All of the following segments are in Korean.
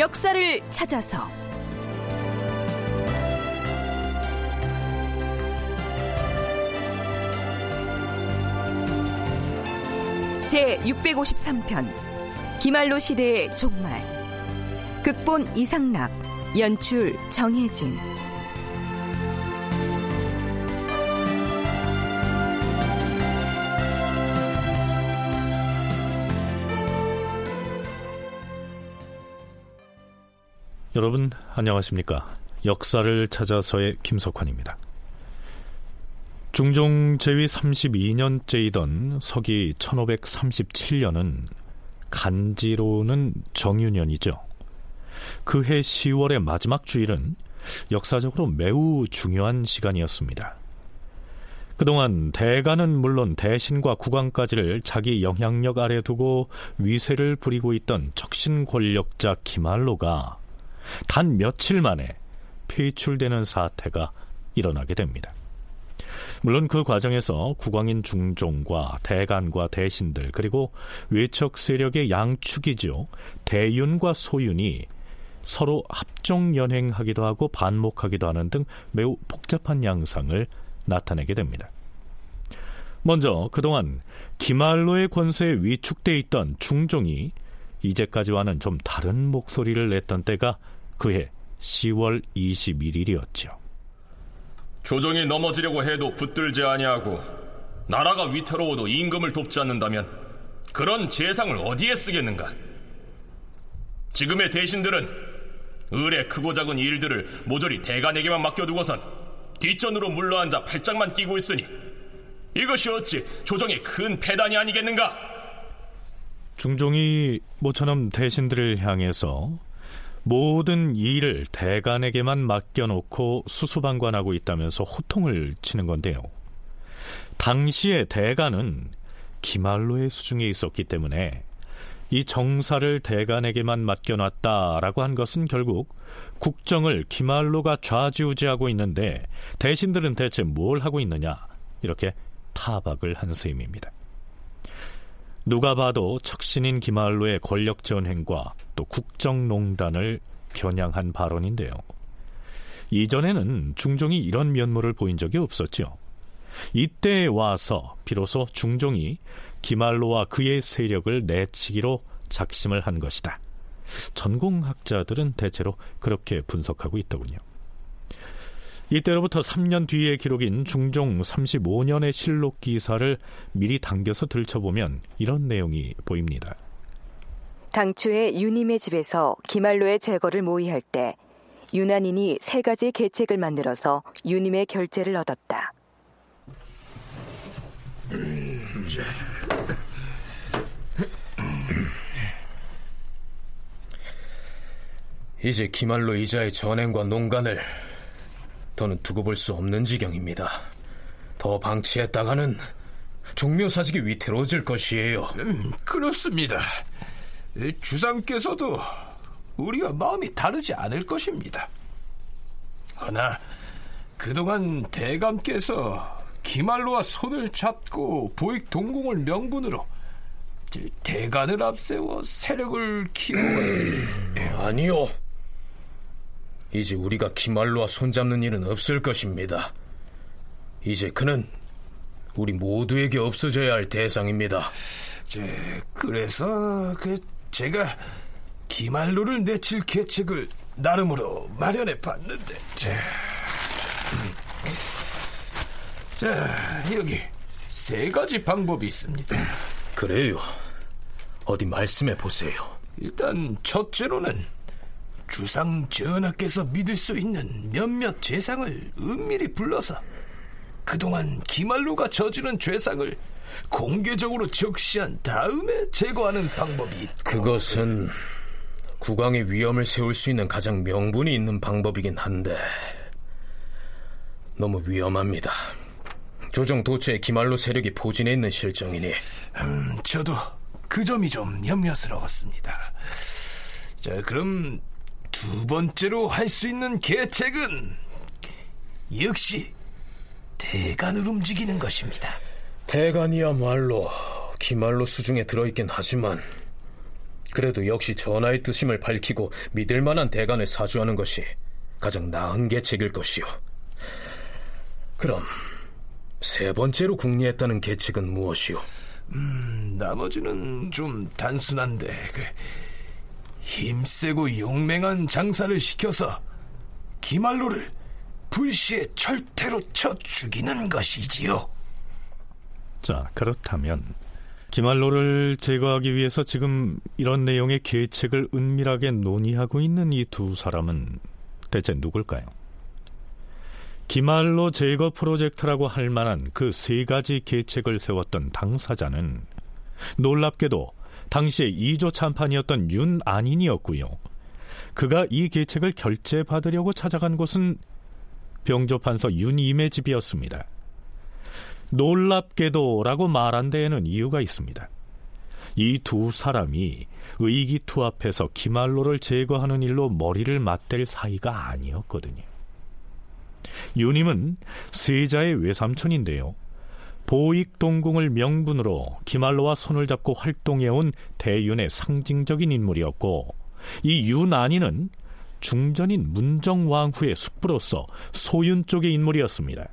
역사를 찾아서. 제 653편 기말로 시대의 종말. 극본 이상락 연출 정혜진 여러분 안녕하십니까? 역사를 찾아서의 김석환입니다. 중종 제위 32년째이던 서기 1537년은 간지로는 정유년이죠. 그해 10월의 마지막 주일은 역사적으로 매우 중요한 시간이었습니다. 그동안 대가는 물론 대신과 국왕까지를 자기 영향력 아래 두고 위세를 부리고 있던 척신 권력자 기말로가 단 며칠 만에 폐출되는 사태가 일어나게 됩니다. 물론 그 과정에서 국왕인 중종과 대간과 대신들 그리고 외척 세력의 양축이죠. 대윤과 소윤이 서로 합종 연행하기도 하고 반목하기도 하는 등 매우 복잡한 양상을 나타내게 됩니다. 먼저 그동안 기말로의 권세에 위축돼 있던 중종이 이제까지와는 좀 다른 목소리를 냈던 때가 그해 10월 21일이었죠. 조정이 넘어지려고 해도 붙들지 아니하고 나라가 위태로워도 임금을 돕지 않는다면 그런 재상을 어디에 쓰겠는가? 지금의 대신들은 을의 크고 작은 일들을 모조리 대간에게만 맡겨두고선 뒷전으로 물러앉아 팔짱만 끼고 있으니 이것이 어찌 조정의 큰 패단이 아니겠는가? 중종이 모처럼 대신들을 향해서 모든 일을 대간에게만 맡겨놓고 수수방관하고 있다면서 호통을 치는 건데요. 당시의 대간은 기말로의 수중에 있었기 때문에 이 정사를 대간에게만 맡겨놨다라고 한 것은 결국 국정을 기말로가 좌지우지하고 있는데 대신들은 대체 뭘 하고 있느냐 이렇게 타박을 한 셈입니다. 누가 봐도 척신인 기말로의 권력 전행과 또 국정농단을 겨냥한 발언인데요. 이전에는 중종이 이런 면모를 보인 적이 없었죠. 이때에 와서 비로소 중종이 기말로와 그의 세력을 내치기로 작심을 한 것이다. 전공학자들은 대체로 그렇게 분석하고 있더군요. 이때로부터 3년 뒤의 기록인 중종 35년의 실록 기사를 미리 당겨서 들춰보면 이런 내용이 보입니다. 당초에 유님의 집에서 기말로의 제거를 모의할 때 유난인이 세 가지 계책을 만들어서 유님의 결재를 얻었다. 이제 기말로 이자의 전행과 농간을 더는 두고 볼 수 없는 지경입니다. 더 방치했다가는 종묘사직이 위태로워질 것이에요. 음, 그렇습니다. 주상께서도 우리와 마음이 다르지 않을 것입니다. 허나 그동안 대감께서 기말로와 손을 잡고 보익 동공을 명분으로 대간을 앞세워 세력을 키워왔으니 아니요. 이제 우리가 기말로와 손잡는 일은 없을 것입니다. 이제 그는 우리 모두에게 없어져야 할 대상입니다. 제, 그래서 그 제가 기말로를 내칠 계책을 나름으로 마련해 봤는데. 자, 자 여기 세 가지 방법이 있습니다. 그래요. 어디 말씀해 보세요. 일단 첫째로는 주상 전하께서 믿을 수 있는 몇몇 재상을 은밀히 불러서 그동안 기말로가 저지른 죄상을 공개적으로 적시한 다음에 제거하는 방법이 있고 그것은 국왕의 위험을 세울 수 있는 가장 명분이 있는 방법이긴 한데 너무 위험합니다. 조정 도처에 기말로 세력이 포진해 있는 실정이니 음, 저도 그 점이 좀 염려스러웠습니다. 자, 그럼 두 번째로 할 수 있는 계책은 역시 대간을 움직이는 것입니다. 대간이야말로 기말로 수중에 들어있긴 하지만 그래도 역시 전하의 뜻임을 밝히고 믿을 만한 대간을 사주하는 것이 가장 나은 계책일 것이오. 그럼 세 번째로 궁리했다는 계책은 무엇이오? 음, 나머지는 좀 단순한데 그 힘세고 용맹한 장사를 시켜서 기말로를 불시에 철퇴로 쳐 죽이는 것이지요. 자, 그렇다면 기말로를 제거하기 위해서 지금 이런 내용의 계책을 은밀하게 논의하고 있는 이 두 사람은 대체 누굴까요? 기말로 제거 프로젝트라고 할 만한 그 세 가지 계책을 세웠던 당사자는 놀랍게도 당시에 2조 참판이었던 윤 안인이었고요. 그가 이 계책을 결제받으려고 찾아간 곳은 병조판서 윤임의 집이었습니다. 놀랍게도라고 말한 데에는 이유가 있습니다. 이 두 사람이 의기투합해서 기말로를 제거하는 일로 머리를 맞댈 사이가 아니었거든요. 유님은 세자의 외삼촌인데요. 보익 동궁을 명분으로 기말로와 손을 잡고 활동해온 대윤의 상징적인 인물이었고 이 윤안이는 중전인 문정왕후의 숙부로서 소윤 쪽의 인물이었습니다.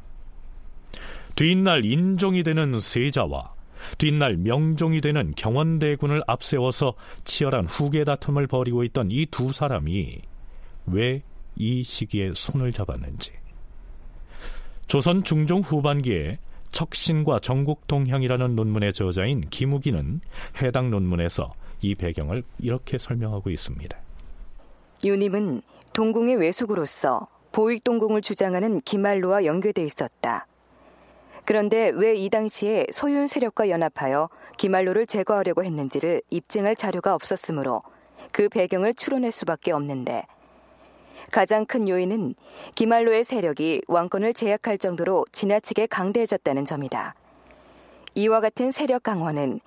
뒷날 인종이 되는 세자와 뒷날 명종이 되는 경원대군을 앞세워서 치열한 후계 다툼을 벌이고 있던 이 두 사람이 왜 이 시기에 손을 잡았는지 조선 중종 후반기에 척신과 전국동향이라는 논문의 저자인 김우기는 해당 논문에서 이 배경을 이렇게 설명하고 있습니다. 유님은 동궁의 외숙으로서 보익동궁을 주장하는 기말로와 연계돼 있었다. 그런데 왜 이 당시에 소윤 세력과 연합하여 기말로를 제거하려고 했는지를 입증할 자료가 없었으므로 그 배경을 추론할 수밖에 없는데 가장 큰 요인은 기말로의 세력이 왕권을 제약할 정도로 지나치게 강대해졌다는 점이다. 이와 같은 세력 강화는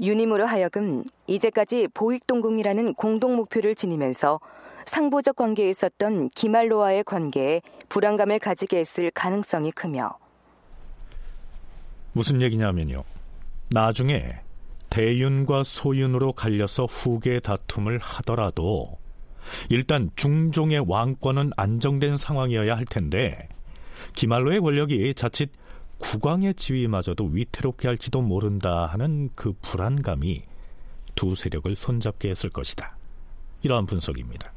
유님으로 하여금 이제까지 보익동궁이라는 공동 목표를 지니면서 상보적 관계에 있었던 기말로와의 관계에 불안감을 가지게 했을 가능성이 크며 무슨 얘기냐면요. 나중에 대윤과 소윤으로 갈려서 후계 다툼을 하더라도 일단 중종의 왕권은 안정된 상황이어야 할 텐데 기말로의 권력이 자칫 국왕의 지위마저도 위태롭게 할지도 모른다 하는 그 불안감이 두 세력을 손잡게 했을 것이다. 이러한 분석입니다.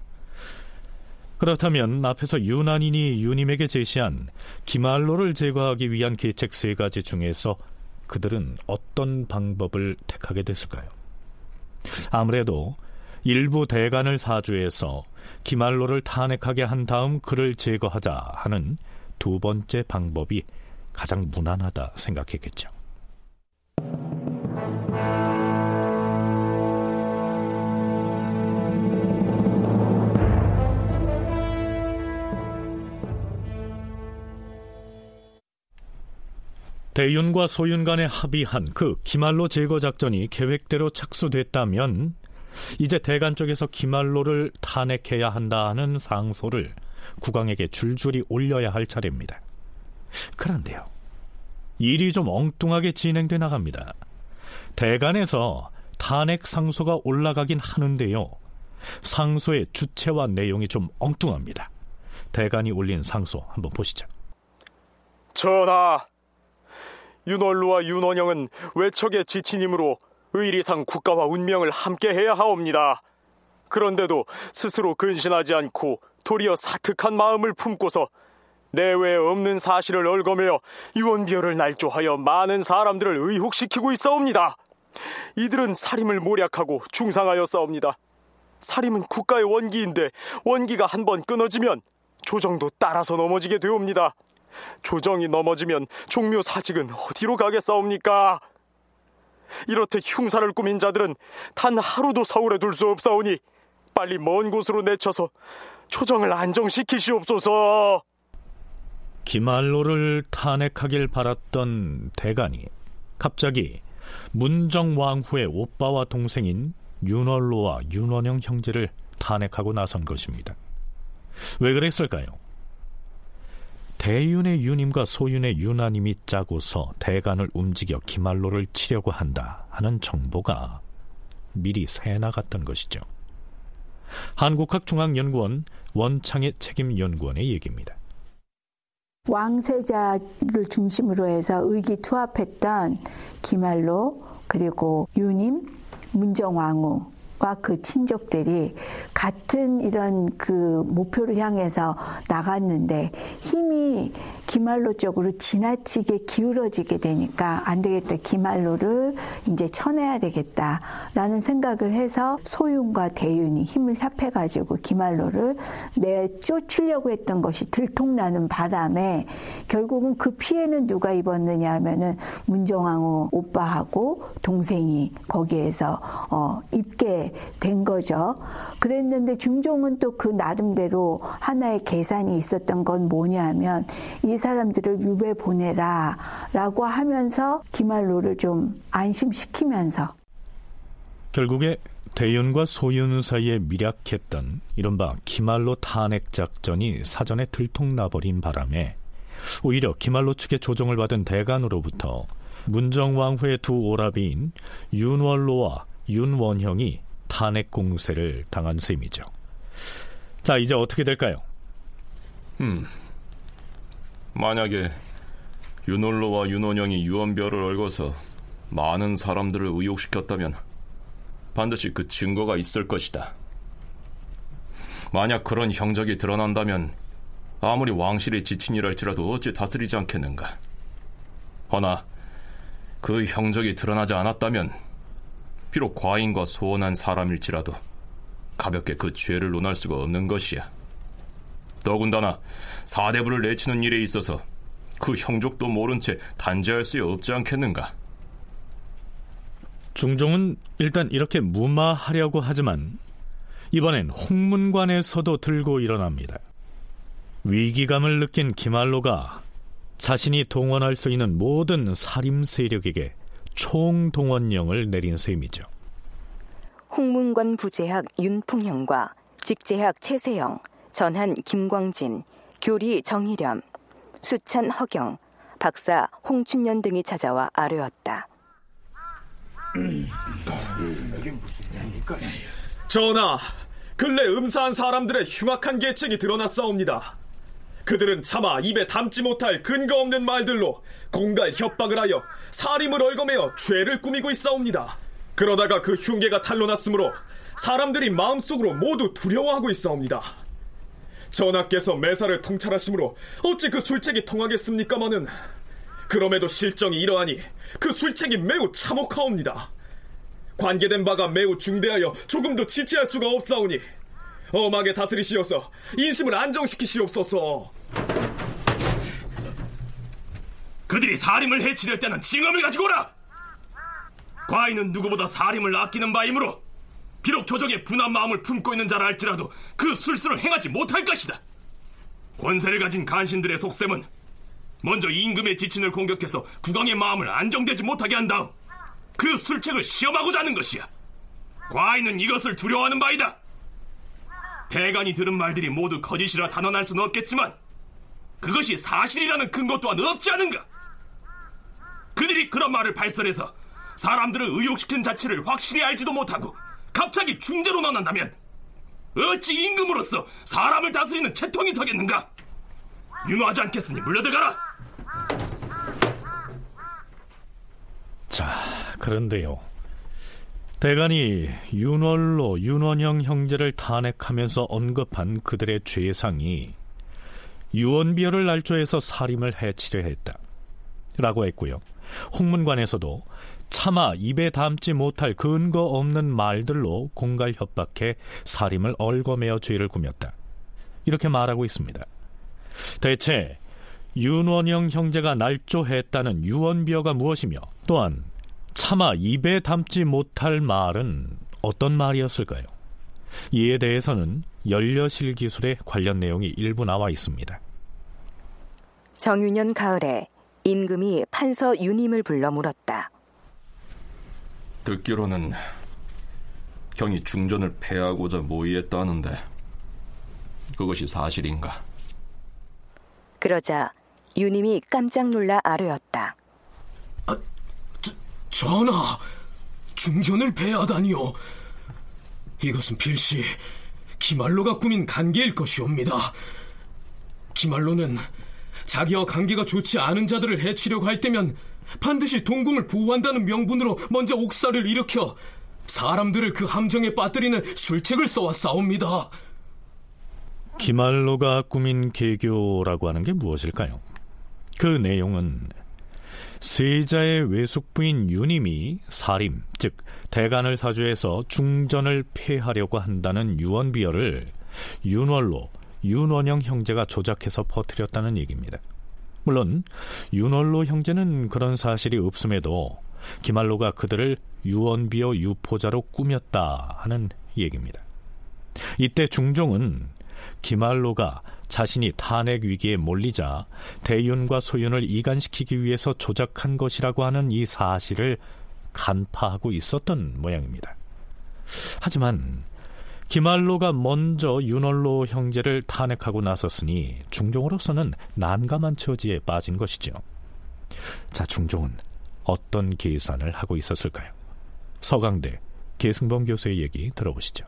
그렇다면 앞에서 유난인이 유님에게 제시한 기말로를 제거하기 위한 계책 세 가지 중에서 그들은 어떤 방법을 택하게 됐을까요? 아무래도 일부 대간을 사주해서 기말로를 탄핵하게 한 다음 그를 제거하자 하는 두 번째 방법이 가장 무난하다 생각했겠죠. 대윤과 소윤 간에 합의한 그 기말로 제거 작전이 계획대로 착수됐다면 이제 대간 쪽에서 기말로를 탄핵해야 한다는 상소를 국왕에게 줄줄이 올려야 할 차례입니다. 그런데요. 일이 좀 엉뚱하게 진행돼 나갑니다. 대간에서 탄핵 상소가 올라가긴 하는데요. 상소의 주체와 내용이 좀 엉뚱합니다. 대간이 올린 상소 한번 보시죠. 전하, 윤월루와 윤원영은 외척의 지친이므로 의리상 국가와 운명을 함께 해야 하옵니다. 그런데도 스스로 근신하지 않고 도리어 사특한 마음을 품고서 내외에 없는 사실을 얽어매어 유언비어를 날조하여 많은 사람들을 의혹시키고 있사옵니다. 이들은 살림을 모략하고 중상하여 싸웁니다. 살림은 국가의 원기인데 원기가 한 번 끊어지면 조정도 따라서 넘어지게 되옵니다. 조정이 넘어지면 종묘 사직은 어디로 가겠사옵니까? 이렇듯 흉사를 꾸민 자들은 단 하루도 서울에 둘 수 없사오니 빨리 먼 곳으로 내쳐서 조정을 안정시키시옵소서. 기말로를 탄핵하길 바랐던 대간이 갑자기 문정왕후의 오빠와 동생인 윤월로와 윤원영 형제를 탄핵하고 나선 것입니다. 왜 그랬을까요? 대윤의 유님과 소윤의 유나님이 짜고서 대간을 움직여 기말로를 치려고 한다 하는 정보가 미리 새 나갔던 것이죠. 한국학중앙연구원 원창의 책임연구원의 얘기입니다. 왕세자를 중심으로 해서 의기투합했던 기말로 그리고 유님, 문정왕후 와그 친족들이 같은 이런 그 목표를 향해서 나갔는데 힘이 기말로 쪽으로 지나치게 기울어지게 되니까 안 되겠다. 기말로를 이제 쳐내야 되겠다라는 생각을 해서 소윤과 대윤이 힘을 합해가지고 기말로를 내쫓으려고 했던 것이 들통나는 바람에 결국은 그 피해는 누가 입었느냐 하면은 문정왕후 오빠하고 동생이 거기에서 어, 입게 된 거죠. 그랬는데 중종은 또 그 나름대로 하나의 계산이 있었던 건 뭐냐면 이 사람들을 유배 보내라 라고 하면서 기말로를 좀 안심시키면서 결국에 대윤과 소윤 사이에 미략했던 이른바 기말로 탄핵 작전이 사전에 들통나버린 바람에 오히려 기말로 측의 조정을 받은 대간으로부터 문정왕후의 두 오라비인 윤월로와 윤원형이 탄핵 공세를 당한 셈이죠. 자, 이제 어떻게 될까요? 음. 만약에 윤월로와 윤원영이 유언별을 얽어서 많은 사람들을 의혹시켰다면 반드시 그 증거가 있을 것이다. 만약 그런 형적이 드러난다면 아무리 왕실의 지친이랄지라도 어찌 다스리지 않겠는가. 허나 그 형적이 드러나지 않았다면 비록 과인과 소원한 사람일지라도 가볍게 그 죄를 논할 수가 없는 것이야. 더군다나 사대부를 내치는 일에 있어서 그 형족도 모른 채 단죄할 수 없지 않겠는가? 중종은 일단 이렇게 무마하려고 하지만 이번엔 홍문관에서도 들고 일어납니다. 위기감을 느낀 김알로가 자신이 동원할 수 있는 모든 살림 세력에게 총동원령을 내린 셈이죠. 홍문관 부재학 윤풍형과 직재학 최세영, 전한 김광진, 교리 정희렴, 수찬 허경, 박사 홍춘년 등이 찾아와 아뢰었다. 전하, 근래 음사한 사람들의 흉악한 계책이 드러났사옵니다. 그들은 차마 입에 담지 못할 근거 없는 말들로 공갈 협박을 하여 살림을 얽어매어 죄를 꾸미고 있사옵니다. 그러다가 그 흉계가 탄로났으므로 사람들이 마음속으로 모두 두려워하고 있사옵니다. 전하께서 매사를 통찰하시므로 어찌 그 술책이 통하겠습니까마는 그럼에도 실정이 이러하니 그 술책이 매우 참혹하옵니다. 관계된 바가 매우 중대하여 조금도 지체할 수가 없사오니 엄하게 다스리시어서 인심을 안정시키시옵소서. 그들이 사림을 해치려 때는 징험을 가지고 오라! 과인은 누구보다 사림을 아끼는 바이므로 비록 조정의 분한 마음을 품고 있는 자라 할지라도 그 술수를 행하지 못할 것이다. 권세를 가진 간신들의 속셈은 먼저 임금의 지친을 공격해서 국왕의 마음을 안정되지 못하게 한 다음 그 술책을 시험하고자 하는 것이야. 과인은 이것을 두려워하는 바이다. 대간이 들은 말들이 모두 거짓이라 단언할 수는 없겠지만 그것이 사실이라는 근거 또한 없지 않은가? 그들이 그런 말을 발설해서 사람들을 의혹시킨 자체를 확실히 알지도 못하고 갑자기 중재로 나난다면 어찌 임금으로서 사람을 다스리는 채통이 서겠는가? 윤호하지 않겠으니 물려들가라. 자, 그런데요. 대간이 윤월로, 윤원형 형제를 탄핵하면서 언급한 그들의 죄상이 유언비어를 날조해서 살림을 해치려 했다. 라고 했고요. 홍문관에서도 차마 입에 담지 못할 근거 없는 말들로 공갈 협박해 살림을 얽어매어 죄를 꾸몄다. 이렇게 말하고 있습니다. 대체 윤원영 형제가 날조했다는 유언비어가 무엇이며 또한 차마 입에 담지 못할 말은 어떤 말이었을까요? 이에 대해서는 연려실 기술에 관련 내용이 일부 나와 있습니다. 정유년 가을에 임금이 판서 유님을 불러 물었다. 듣기로는 경이 중전을 폐하고자 모의했다는데 그것이 사실인가? 그러자 유님이 깜짝 놀라 아뢰었다. 아, 저, 전하, 중전을 폐하다니요. 이것은 필시 기말로가 꾸민 관계일 것이옵니다. 기말로는 자기와 관계가 좋지 않은 자들을 해치려고 할 때면 반드시 동궁을 보호한다는 명분으로 먼저 옥사를 일으켜 사람들을 그 함정에 빠뜨리는 술책을 써왔사옵니다. 기말로가 꾸민 개교라고 하는 게 무엇일까요? 그 내용은 세자의 외숙부인 유님이 사림, 즉 대간을 사주해서 중전을 폐하려고 한다는 유언비어를 윤월로, 윤원영 형제가 조작해서 퍼뜨렸다는 얘기입니다. 물론 윤월로 형제는 그런 사실이 없음에도 기말로가 그들을 유언비어 유포자로 꾸몄다 하는 얘기입니다. 이때 중종은 기말로가 자신이 탄핵 위기에 몰리자 대윤과 소윤을 이간시키기 위해서 조작한 것이라고 하는 이 사실을 간파하고 있었던 모양입니다. 하지만 기말로가 먼저 윤월로 형제를 탄핵하고 나섰으니 중종으로서는 난감한 처지에 빠진 것이죠. 자, 중종은 어떤 계산을 하고 있었을까요? 서강대 계승범 교수의 얘기 들어보시죠.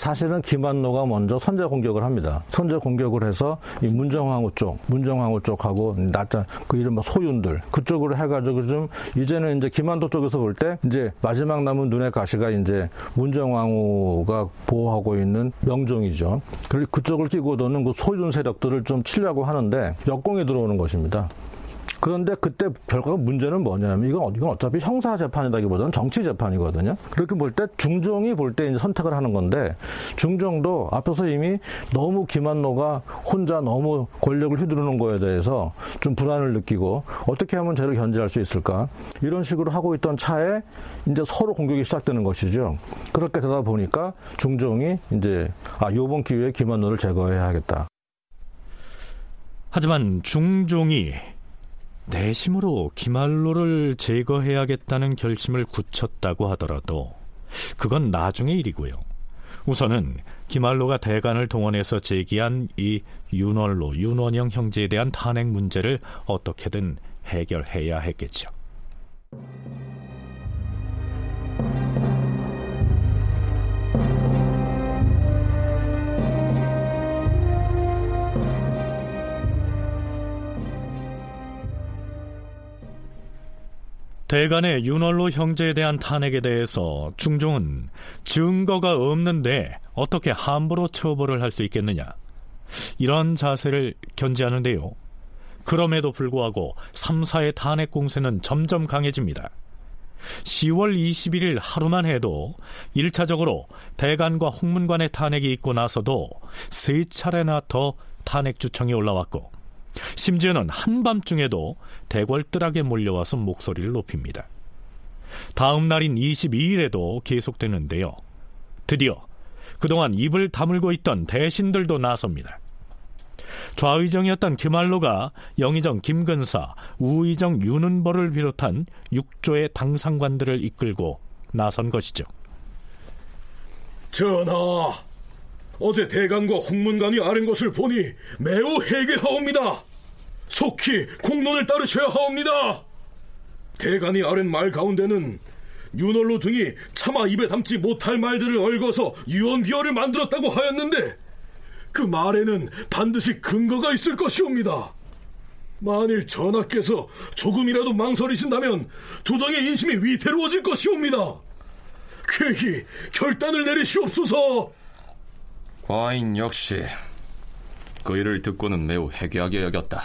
사실은 김한노가 먼저 선제 공격을 합니다. 선제 공격을 해서 이 문정왕후 쪽, 문정왕후 쪽하고 나타 그 이른바 소윤들 그쪽으로 해가지고 좀 이제는 이제 김한도 쪽에서 볼 때 이제 마지막 남은 눈의 가시가 이제 문정왕후가 보호하고 있는 명종이죠. 그리고 그쪽을 끼고 도는 그 소윤 세력들을 좀 치려고 하는데 역공이 들어오는 것입니다. 그런데 그때 결과가 문제는 뭐냐면 이건, 이건 어차피 형사 재판이라기보다는 정치 재판이거든요. 그렇게 볼 때 중종이 볼 때 이제 선택을 하는 건데 중종도 앞에서 이미 너무 김한노가 혼자 너무 권력을 휘두르는 거에 대해서 좀 불안을 느끼고 어떻게 하면 쟤를 견제할 수 있을까 이런 식으로 하고 있던 차에 이제 서로 공격이 시작되는 것이죠. 그렇게 되다 보니까 중종이 이제 아 요번 기회에 김한노를 제거해야겠다. 하지만 중종이 내심으로 기말로를 제거해야겠다는 결심을 굳혔다고 하더라도 그건 나중의 일이고요. 우선은 기말로가 대간을 동원해서 제기한 이 윤월로, 윤원영 형제에 대한 탄핵 문제를 어떻게든 해결해야 했겠죠. 대간의 윤월로 형제에 대한 탄핵에 대해서 중종은 증거가 없는데 어떻게 함부로 처벌을 할 수 있겠느냐 이런 자세를 견지하는데요. 그럼에도 불구하고 3, 4의 탄핵 공세는 점점 강해집니다. 10월 21일 하루만 해도 1차적으로 대간과 홍문관의 탄핵이 있고 나서도 세 차례나 더 탄핵 주청이 올라왔고 심지어는 한밤중에도 대궐뜰하게 몰려와서 목소리를 높입니다. 다음 날인 22일에도 계속되는데요. 드디어 그동안 입을 다물고 있던 대신들도 나섭니다. 좌의정이었던 김할로가 영의정 김근사, 우의정 윤은벌을 비롯한 육조의 당상관들을 이끌고 나선 것이죠. 전하, 어제 대간과 홍문관이 아는 것을 보니 매우 해괴하옵니다. 속히 공론을 따르셔야 하옵니다. 대간이 아는 말 가운데는 윤월로 등이 차마 입에 담지 못할 말들을 얽어서 유언비어를 만들었다고 하였는데 그 말에는 반드시 근거가 있을 것이옵니다. 만일 전하께서 조금이라도 망설이신다면 조정의 인심이 위태로워질 것이옵니다. 쾌히 결단을 내리시옵소서. 과인 역시 그 일을 듣고는 매우 해괴하게 여겼다.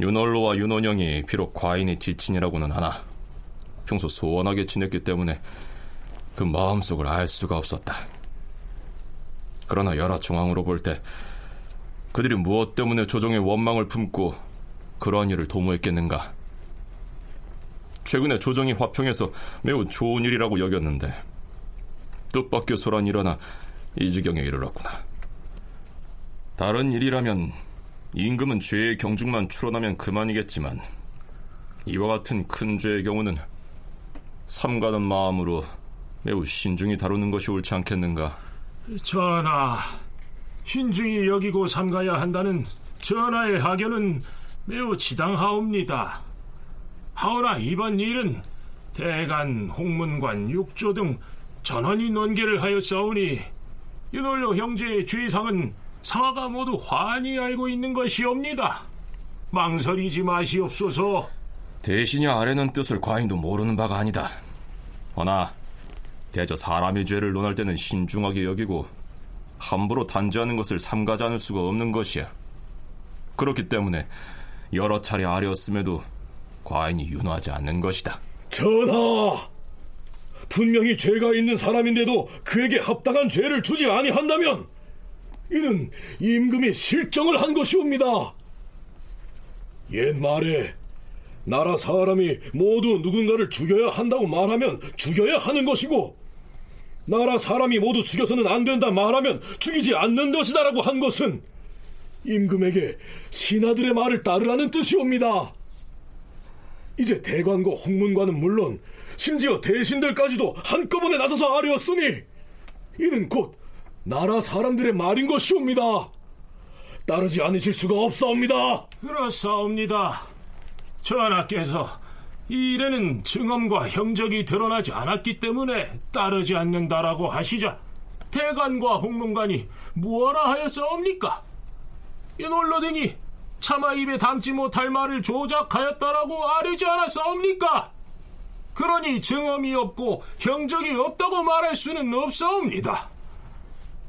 윤월로와 윤원영이 비록 과인의 지친이라고는 하나 평소 소원하게 지냈기 때문에 그 마음속을 알 수가 없었다. 그러나 여러 정황으로 볼 때 그들이 무엇 때문에 조정의 원망을 품고 그러한 일을 도모했겠는가? 최근에 조정이 화평해서 매우 좋은 일이라고 여겼는데 뜻밖의 소란이 일어나 이 지경에 이르렀구나. 다른 일이라면 임금은 죄의 경중만 추론하면 그만이겠지만 이와 같은 큰 죄의 경우는 삼가는 마음으로 매우 신중히 다루는 것이 옳지 않겠는가? 전하, 신중히 여기고 삼가야 한다는 전하의 하견은 매우 지당하옵니다. 하오나 이번 일은 대간, 홍문관, 육조 등 전원이 논계를 하였사오니 윤월로 형제의 죄상은 상하가 모두 환히 알고 있는 것이옵니다. 망설이지 마시옵소서. 대신이 아래는 뜻을 과인도 모르는 바가 아니다. 허나 대저 사람의 죄를 논할 때는 신중하게 여기고 함부로 단죄하는 것을 삼가지 않을 수가 없는 것이야. 그렇기 때문에 여러 차례 아뢰었음에도 과인이 윤호하지 않는 것이다. 전하! 분명히 죄가 있는 사람인데도 그에게 합당한 죄를 주지 아니한다면 이는 임금이 실정을 한 것이옵니다. 옛말에 나라 사람이 모두 누군가를 죽여야 한다고 말하면 죽여야 하는 것이고 나라 사람이 모두 죽여서는 안 된다 말하면 죽이지 않는 것이다라고 한 것은 임금에게 신하들의 말을 따르라는 뜻이옵니다. 이제 대관과 홍문관은 물론 심지어 대신들까지도 한꺼번에 나서서 아뢰었으니 이는 곧 나라 사람들의 말인 것이옵니다. 따르지 않으실 수가 없사옵니다. 그렇사옵니다. 전하께서 이 일에는 증언과 형적이 드러나지 않았기 때문에 따르지 않는다라고 하시자 대관과 홍문관이 무엇라 하였사옵니까? 이놀로 등이 차마 입에 담지 못할 말을 조작하였다라고 아뢰지 않았사옵니까? 그러니 증언이 없고 형적이 없다고 말할 수는 없사옵니다.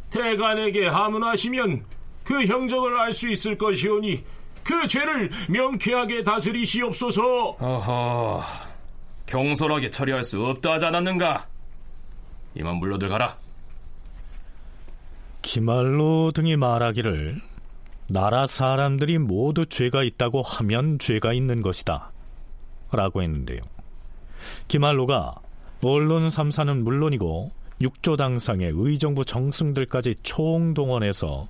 대간에게 하문하시면 그 형적을 알 수 있을 것이오니 그 죄를 명쾌하게 다스리시옵소서. 어허, 경솔하게 처리할 수 없다 하지 않았는가? 이만 물러들 가라. 기말로 등이 말하기를 나라 사람들이 모두 죄가 있다고 하면 죄가 있는 것이다. 라고 했는데요. 기말로가 언론 3사는 물론이고 육조당상의 의정부 정승들까지 총동원해서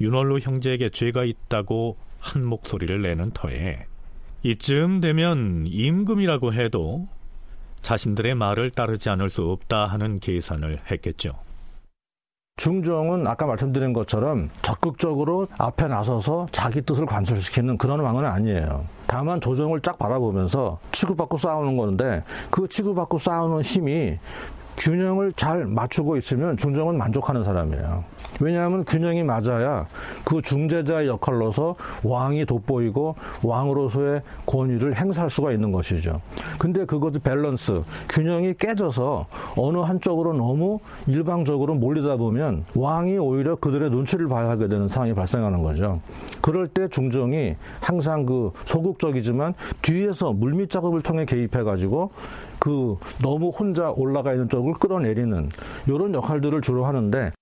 윤월로 형제에게 죄가 있다고 한 목소리를 내는 터에 이쯤 되면 임금이라고 해도 자신들의 말을 따르지 않을 수 없다 하는 계산을 했겠죠. 중종은 아까 말씀드린 것처럼 적극적으로 앞에 나서서 자기 뜻을 관철시키는 그런 왕은 아니에요. 다만 조정을 쫙 바라보면서 치고받고 싸우는 건데 그 치고받고 싸우는 힘이 균형을 잘 맞추고 있으면 중정은 만족하는 사람이에요. 왜냐하면 균형이 맞아야 그 중재자의 역할로서 왕이 돋보이고 왕으로서의 권위를 행사할 수가 있는 것이죠. 근데 그것도 밸런스, 균형이 깨져서 어느 한쪽으로 너무 일방적으로 몰리다 보면 왕이 오히려 그들의 눈치를 봐야 하게 되는 상황이 발생하는 거죠. 그럴 때 중정이 항상 그 소극적이지만 뒤에서 물밑 작업을 통해 개입해가지고 그 너무 혼자 올라가 있는 쪽을 끌어내리는 이런 역할들을 주로 하는데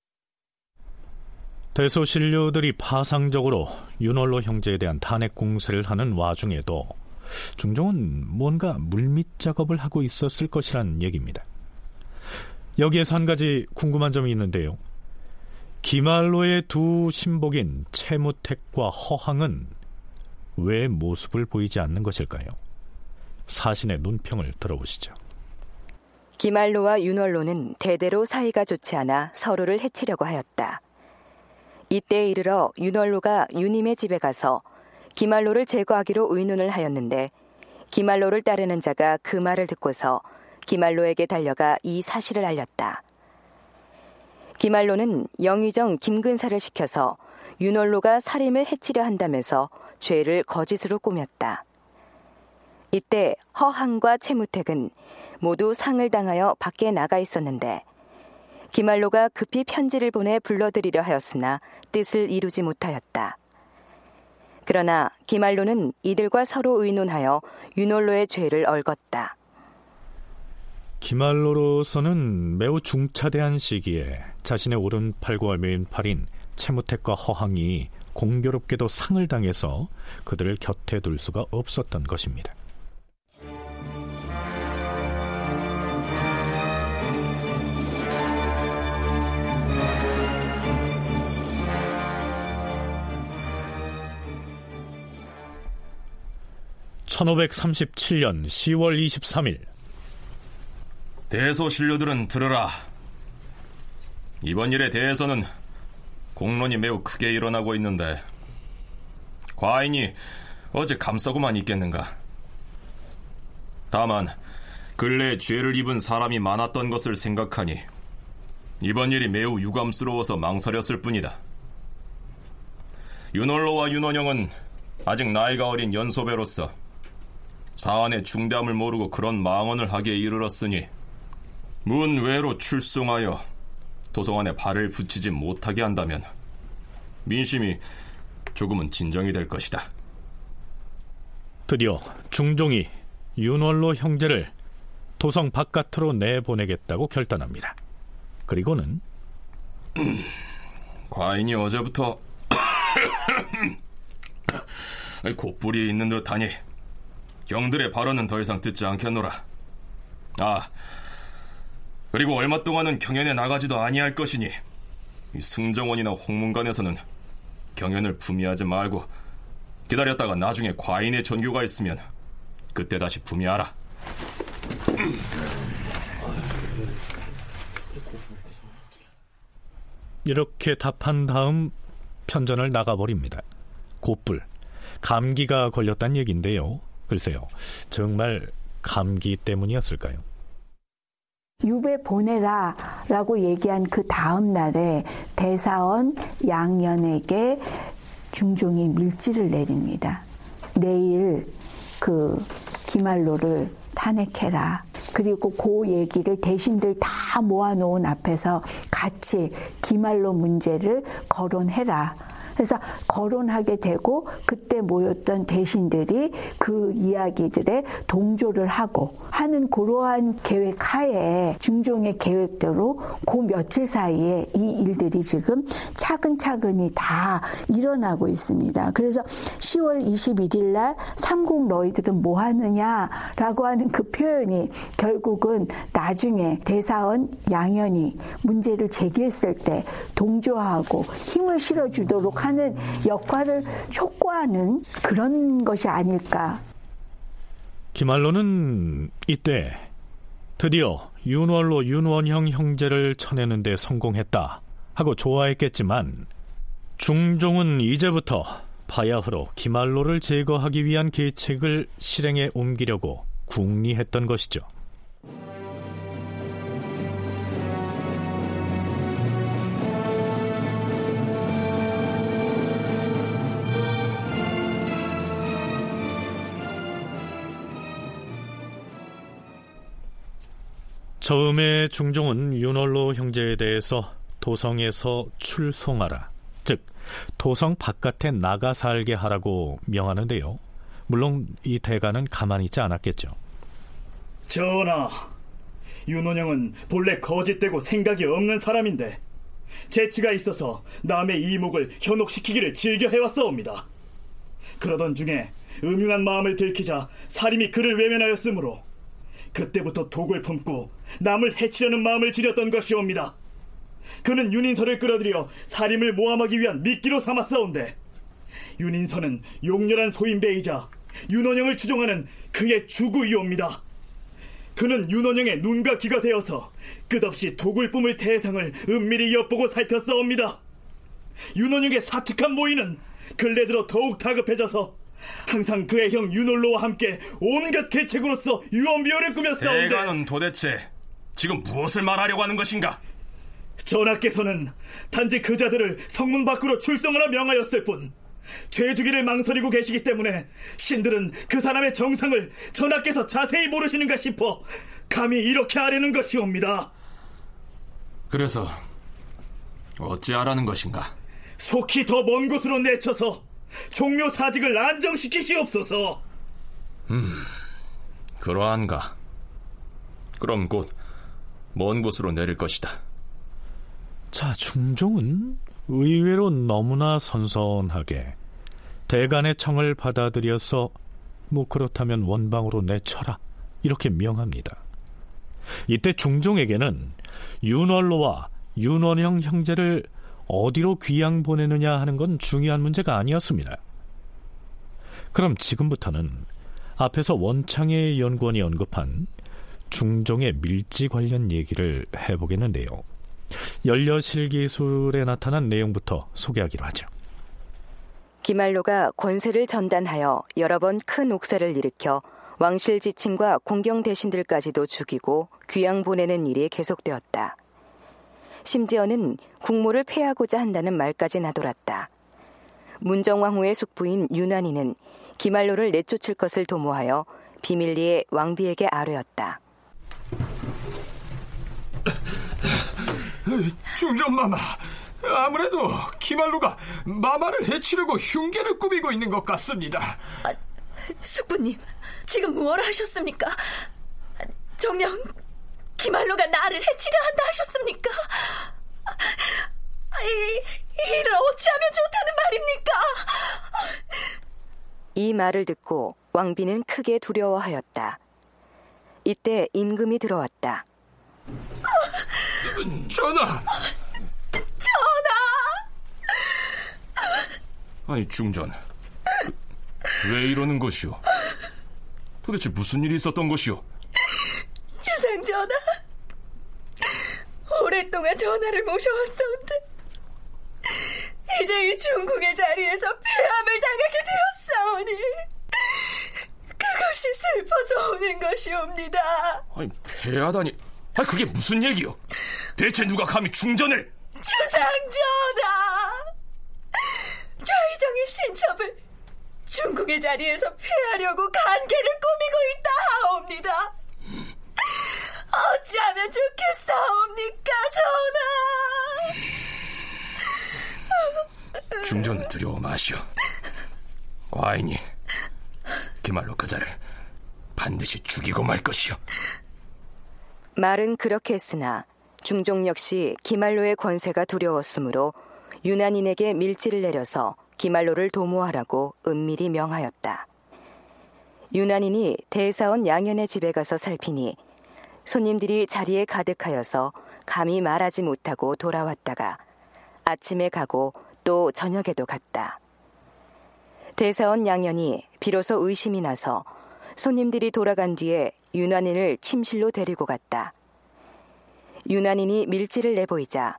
대소신료들이 파상적으로 윤월로 형제에 대한 탄핵 공세를 하는 와중에도 중종은 뭔가 물밑 작업을 하고 있었을 것이란 얘기입니다. 여기에서 한 가지 궁금한 점이 있는데요. 기말로의 두 신복인 채무택과 허항은 왜 모습을 보이지 않는 것일까요? 사신의 논평을 들어보시죠. 기말로와 윤월로는 대대로 사이가 좋지 않아 서로를 해치려고 하였다. 이때에 이르러 윤월로가 유님의 집에 가서 기말로를 제거하기로 의논을 하였는데 기말로를 따르는 자가 그 말을 듣고서 기말로에게 달려가 이 사실을 알렸다. 기말로는 영의정 김근사를 시켜서 윤월로가 살인을 해치려 한다면서 죄를 거짓으로 꾸몄다. 이때 허항과 채무택은 모두 상을 당하여 밖에 나가 있었는데 기말로가 급히 편지를 보내 불러들이려 하였으나 뜻을 이루지 못하였다. 그러나 기말로는 이들과 서로 의논하여 윤홀로의 죄를 얽었다. 기말로로서는 매우 중차대한 시기에 자신의 오른팔과 왼팔인 채무택과 허항이 공교롭게도 상을 당해서 그들을 곁에 둘 수가 없었던 것입니다. 1537년 10월 23일 대소신료들은 들으라. 이번 일에 대해서는 공론이 매우 크게 일어나고 있는데 과인이 어제 감싸고만 있겠는가? 다만 근래 죄를 입은 사람이 많았던 것을 생각하니 이번 일이 매우 유감스러워서 망설였을 뿐이다. 윤월로와 윤원영은 아직 나이가 어린 연소배로서 사안의 중대함을 모르고 그런 망언을 하기에 이르렀으니 문외로 출송하여 도성안에 발을 붙이지 못하게 한다면 민심이 조금은 진정이 될 것이다. 드디어 중종이 윤월로 형제를 도성 바깥으로 내보내겠다고 결단합니다. 그리고는 과인이 어제부터 곧불이 있는 듯하니 경들의 발언은 더 이상 듣지 않겠노라. 아, 그리고 얼마 동안은 경연에 나가지도 아니할 것이니 승정원이나 홍문관에서는 경연을 품위하지 말고 기다렸다가 나중에 과인의 전교가 있으면 그때 다시 품위하라. 이렇게 답한 다음 편전을 나가버립니다. 곧불. 감기가 걸렸단 얘기인데요. 글쎄요. 정말 감기 때문이었을까요? 유배 보내라 라고 얘기한 그 다음 날에 대사원 양년에게 중종이 밀지를 내립니다. 내일 그 기말로를 탄핵해라. 그리고 그 얘기를 대신들 다 모아놓은 앞에서 같이 기말로 문제를 거론해라. 그래서 거론하게 되고 그때 모였던 대신들이 그 이야기들에 동조를 하고 하는 그러한 계획 하에 중종의 계획대로 그 며칠 사이에 이 일들이 지금 차근차근히 다 일어나고 있습니다. 그래서 10월 21일 날 삼국 너희들은 뭐 하느냐라고 하는 그 표현이 결국은 나중에 대사원 양현이 문제를 제기했을 때 동조하고 힘을 실어주도록 하는 역할을 촉구하는 그런 것이 아닐까. 기말로는 이때 드디어 윤월로 윤원형 형제를 쳐내는데 성공했다 하고 좋아했겠지만 중종은 이제부터 바야흐로 기말로를 제거하기 위한 계책을 실행에 옮기려고 궁리했던 것이죠. 처음에 중종은 윤월로 형제에 대해서 도성에서 출송하라, 즉 도성 바깥에 나가 살게 하라고 명하는데요. 물론 이 대가는 가만히 있지 않았겠죠. 전하, 윤원영은 본래 거짓되고 생각이 없는 사람인데 재치가 있어서 남의 이목을 현혹시키기를 즐겨 해왔사옵니다. 그러던 중에 음흉한 마음을 들키자 살인이 그를 외면하였으므로 그때부터 독을 품고 남을 해치려는 마음을 지렸던 것이옵니다. 그는 윤인서를 끌어들여 살인을 모함하기 위한 미끼로 삼았사온데 윤인서는 용렬한 소인배이자 윤원영을 추종하는 그의 주구이옵니다. 그는 윤원영의 눈과 귀가 되어서 끝없이 독을 뿜을 대상을 은밀히 엿보고 살폈사옵니다. 윤원영의 사특한 모의는 근래 들어 더욱 다급해져서 항상 그의 형 윤홀로와 함께 온갖 계책으로서 유언비어를 꾸몄사온데 대가는 도대체 지금 무엇을 말하려고 하는 것인가? 전하께서는 단지 그자들을 성문 밖으로 출성하라 명하였을 뿐 죄주기를 망설이고 계시기 때문에 신들은 그 사람의 정상을 전하께서 자세히 모르시는가 싶어 감히 이렇게 하려는 것이옵니다. 그래서 어찌하라는 것인가? 속히 더 먼 곳으로 내쳐서 종묘 사직을 안정시키시옵소서. 음, 그러한가. 그럼 곧 먼 곳으로 내릴 것이다. 자, 중종은 의외로 너무나 선선하게 대간의 청을 받아들여서 뭐 그렇다면 원방으로 내쳐라 이렇게 명합니다. 이때 중종에게는 윤월로와 윤원형 형제를 어디로 귀양 보내느냐 하는 건 중요한 문제가 아니었습니다. 그럼 지금부터는 앞에서 원창의 연구원이 언급한 중종의 밀지 관련 얘기를 해보겠는데요. 연려실 기술에 나타난 내용부터 소개하기로 하죠. 기말로가 권세를 전단하여 여러 번 큰 옥사를 일으켜 왕실 지친과 공경 대신들까지도 죽이고 귀양 보내는 일이 계속되었다. 심지어는 국모를 폐하고자 한다는 말까지 나돌았다. 문정왕후의 숙부인 유난이는 기말로를 내쫓을 것을 도모하여 비밀리에 왕비에게 아뢰었다. 중전마마, 아무래도 기말로가 마마를 해치려고 흉계를 꾸미고 있는 것 같습니다. 아, 숙부님, 지금 무엇을 하셨습니까? 정녕 기말로가 나를 해치려 한다 하셨습니까? 이, 이를 어찌하면 좋다는 말입니까? 이 말을 듣고 왕비는 크게 두려워하였다. 이때 임금이 들어왔다. 전하! 전하! 아니 중전, 왜 이러는 것이오? 도대체 무슨 일이 있었던 것이오? 주상 전하, 오랫동안 전하를 모셔왔사온데 이제 이 중국의 자리에서 폐함을 당하게 되었사오니 그것이 슬퍼서 오는 것이옵니다. 아니 폐하다니, 아니 그게 무슨 얘기요? 대체 누가 감히 중전을? 주상 전하, 좌의정의 신첩을 중국의 자리에서 폐하려고 간계를 꾸미고 있다 하옵니다. 어찌하면 좋겠사옵니까, 전하? 중전은 두려워 마시오. 과인이 기말로 그자를 반드시 죽이고 말 것이오. 말은 그렇게 했으나 중종 역시 기말로의 권세가 두려웠으므로 유난인에게 밀지를 내려서 기말로를 도모하라고 은밀히 명하였다. 유난인이 대사원 양현의 집에 가서 살피니 손님들이 자리에 가득하여서 감히 말하지 못하고 돌아왔다가 아침에 가고 또 저녁에도 갔다. 대사원 양현이 비로소 의심이 나서 손님들이 돌아간 뒤에 유난인을 침실로 데리고 갔다. 유난인이 밀지를 내보이자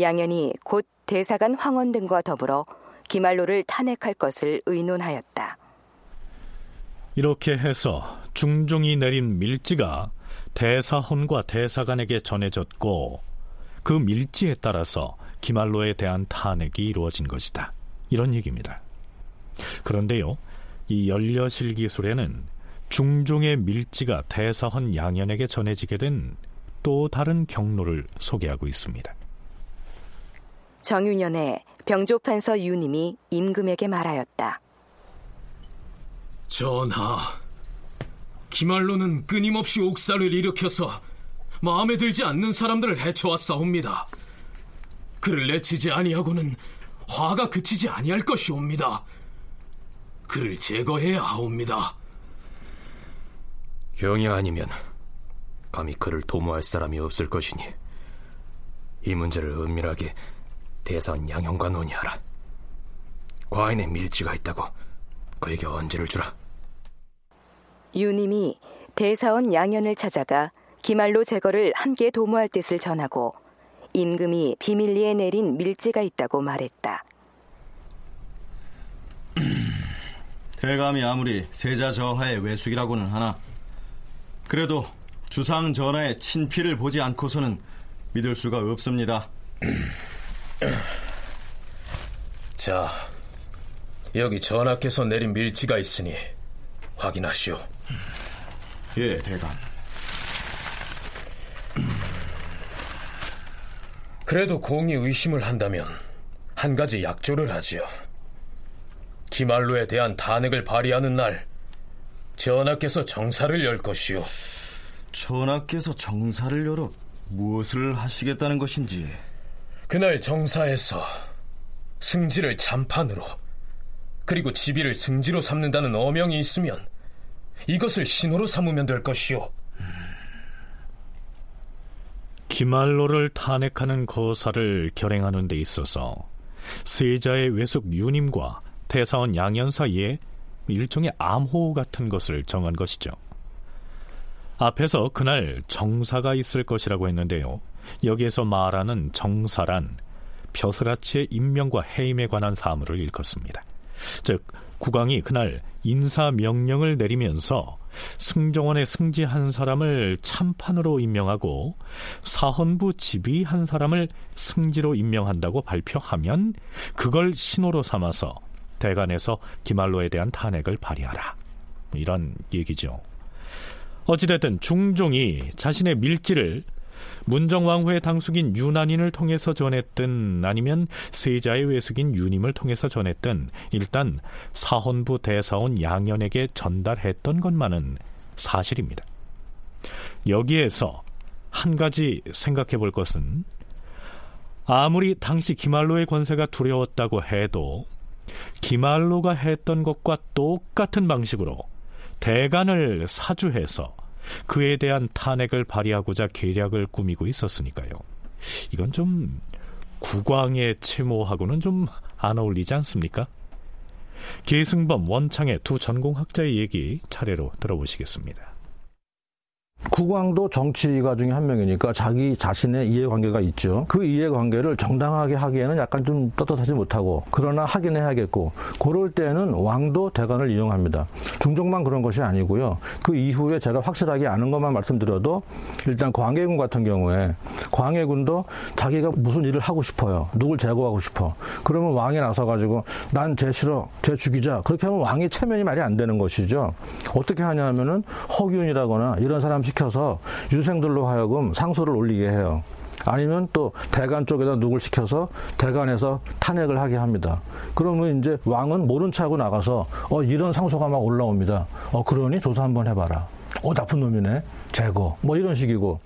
양현이 곧 대사관 황원 등과 더불어 기말로를 탄핵할 것을 의논하였다. 이렇게 해서 중종이 내린 밀지가 대사헌과 대사관에게 전해졌고 그 밀지에 따라서 기말로에 대한 탄핵이 이루어진 것이다. 이런 얘기입니다. 그런데요, 이 연려실 기술에는 중종의 밀지가 대사헌 양현에게 전해지게 된 또 다른 경로를 소개하고 있습니다. 정유년에 병조판서 유님이 임금에게 말하였다. 전하, 기말로는 끊임없이 옥사를 일으켜서 마음에 들지 않는 사람들을 해쳐왔사옵니다. 그를 내치지 아니하고는 화가 그치지 아니할 것이옵니다. 그를 제거해야 하옵니다. 경이 아니면 감히 그를 도모할 사람이 없을 것이니 이 문제를 은밀하게 대사원 양형과 논의하라. 과인의 밀지가 있다고 그에게 언지를 주라. 유님이 대사원 양현을 찾아가 기말로 제거를 함께 도모할 뜻을 전하고 임금이 비밀리에 내린 밀지가 있다고 말했다. 대감이 아무리 세자 저하의 외숙이라고는 하나 그래도 주상 전하의 친피를 보지 않고서는 믿을 수가 없습니다. 자, 여기 전하께서 내린 밀지가 있으니 확인하시오. 예, 대감. 그래도 공이 의심을 한다면 한 가지 약조를 하지요. 기말로에 대한 탄핵을 발의하는 날 전하께서 정사를 열 것이요. 전하께서 정사를 열어 무엇을 하시겠다는 것인지. 그날 정사에서 승지를 잔판으로 그리고 지비를 승지로 삼는다는 어명이 있으면 이것을 신호로 삼으면 될 것이오. 기말로를 탄핵하는 거사를 결행하는 데 있어서 세자의 외숙 유님과 대사원 양현 사이에 일종의 암호 같은 것을 정한 것이죠. 앞에서 그날 정사가 있을 것이라고 했는데요. 여기에서 말하는 정사란 벼슬아치의 임명과 해임에 관한 사물을 일컫습니다. 즉 국왕이 그날 인사 명령을 내리면서 승정원에 승지 한 사람을 참판으로 임명하고 사헌부 지휘한 사람을 승지로 임명한다고 발표하면 그걸 신호로 삼아서 대관에서 기말로에 대한 탄핵을 발휘하라. 이런 얘기죠. 어찌됐든 중종이 자신의 밀지를 문정왕후의 당숙인 유난인을 통해서 전했든 아니면 세자의 외숙인 유님을 통해서 전했든 일단 사헌부 대사원 양연에게 전달했던 것만은 사실입니다. 여기에서 한 가지 생각해 볼 것은 아무리 당시 기말로의 권세가 두려웠다고 해도 기말로가 했던 것과 똑같은 방식으로 대간을 사주해서 그에 대한 탄핵을 발휘하고자 계략을 꾸미고 있었으니까요. 이건 좀 국왕의 채모하고는 좀 안 어울리지 않습니까? 계승범, 원창의 두 전공학자의 얘기 차례로 들어보시겠습니다. 국왕도 정치가 중에 한 명이니까 자기 자신의 이해관계가 있죠. 그 이해관계를 정당하게 하기에는 약간 좀 떳떳하지 못하고 그러나 하긴 해야겠고 그럴 때는 왕도 대관을 이용합니다. 중종만 그런 것이 아니고요. 그 이후에 제가 확실하게 아는 것만 말씀드려도 일단 광해군 같은 경우에 광해군도 자기가 무슨 일을 하고 싶어요. 누굴 제거하고 싶어. 그러면 왕이 나서가지고 난 쟤 싫어. 쟤 죽이자. 그렇게 하면 왕의 체면이 말이 안 되는 것이죠. 어떻게 하냐 하면은 허균이라거나 이런 사람 시켜서 유생들로 하여금 상소를 올리게 해요. 아니면 또 대간 쪽에다 누굴 시켜서 대간에서 탄핵을 하게 합니다. 그러면 이제 왕은 모른 척하고 나가서 어 이런 상소가 막 올라옵니다. 어 그러니 조사 한번 해봐라. 어 나쁜 놈이네. 제거. 뭐 이런 식이고.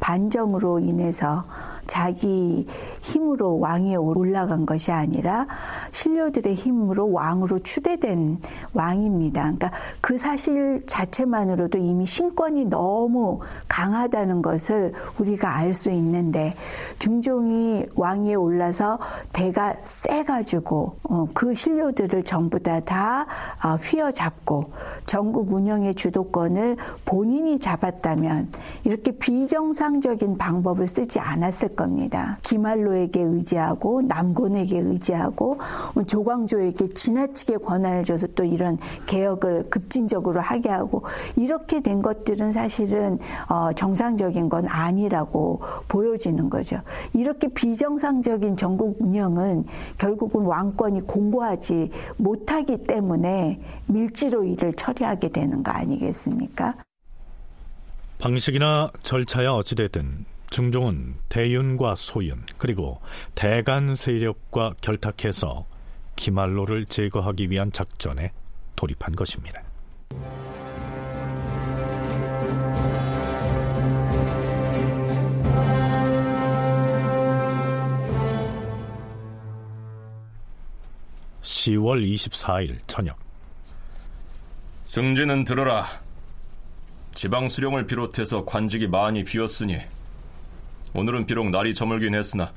반정으로 인해서 자기 힘으로 왕위에 올라간 것이 아니라 신료들의 힘으로 왕으로 추대된 왕입니다. 그러니까 그 사실 자체만으로도 이미 신권이 너무 강하다는 것을 우리가 알 수 있는데 중종이 왕위에 올라서 대가 세가지고 어, 그 신료들을 전부 다다 어, 휘어잡고 전국 운영의 주도권을 본인이 잡았다면 이렇게 비정상적인 방법을 쓰지 않았을 겁니다. 기말로에게 의지하고 남곤에게 의지하고 조광조에게 지나치게 권한을 줘서 또 이런 개혁을 급진적으로 하게 하고 이렇게 된 것들은 사실은 어, 정상적인 건 아니라고 보여지는 거죠. 이렇게 비정상적인 전국 운영은 결국은 왕권이 공고하지 못하기 때문에 밀지로 일을 처리하게 되는 거 아니겠습니까? 방식이나 절차야 어찌되든 중종은 대윤과 소윤 그리고 대간 세력과 결탁해서 기말로를 제거하기 위한 작전에 돌입한 것입니다. (10월 24일) 저녁 승진은 들어라 지방 수령을 비롯해서 관직이 많이 비었으니 오늘은 비록 날이 저물긴 했으나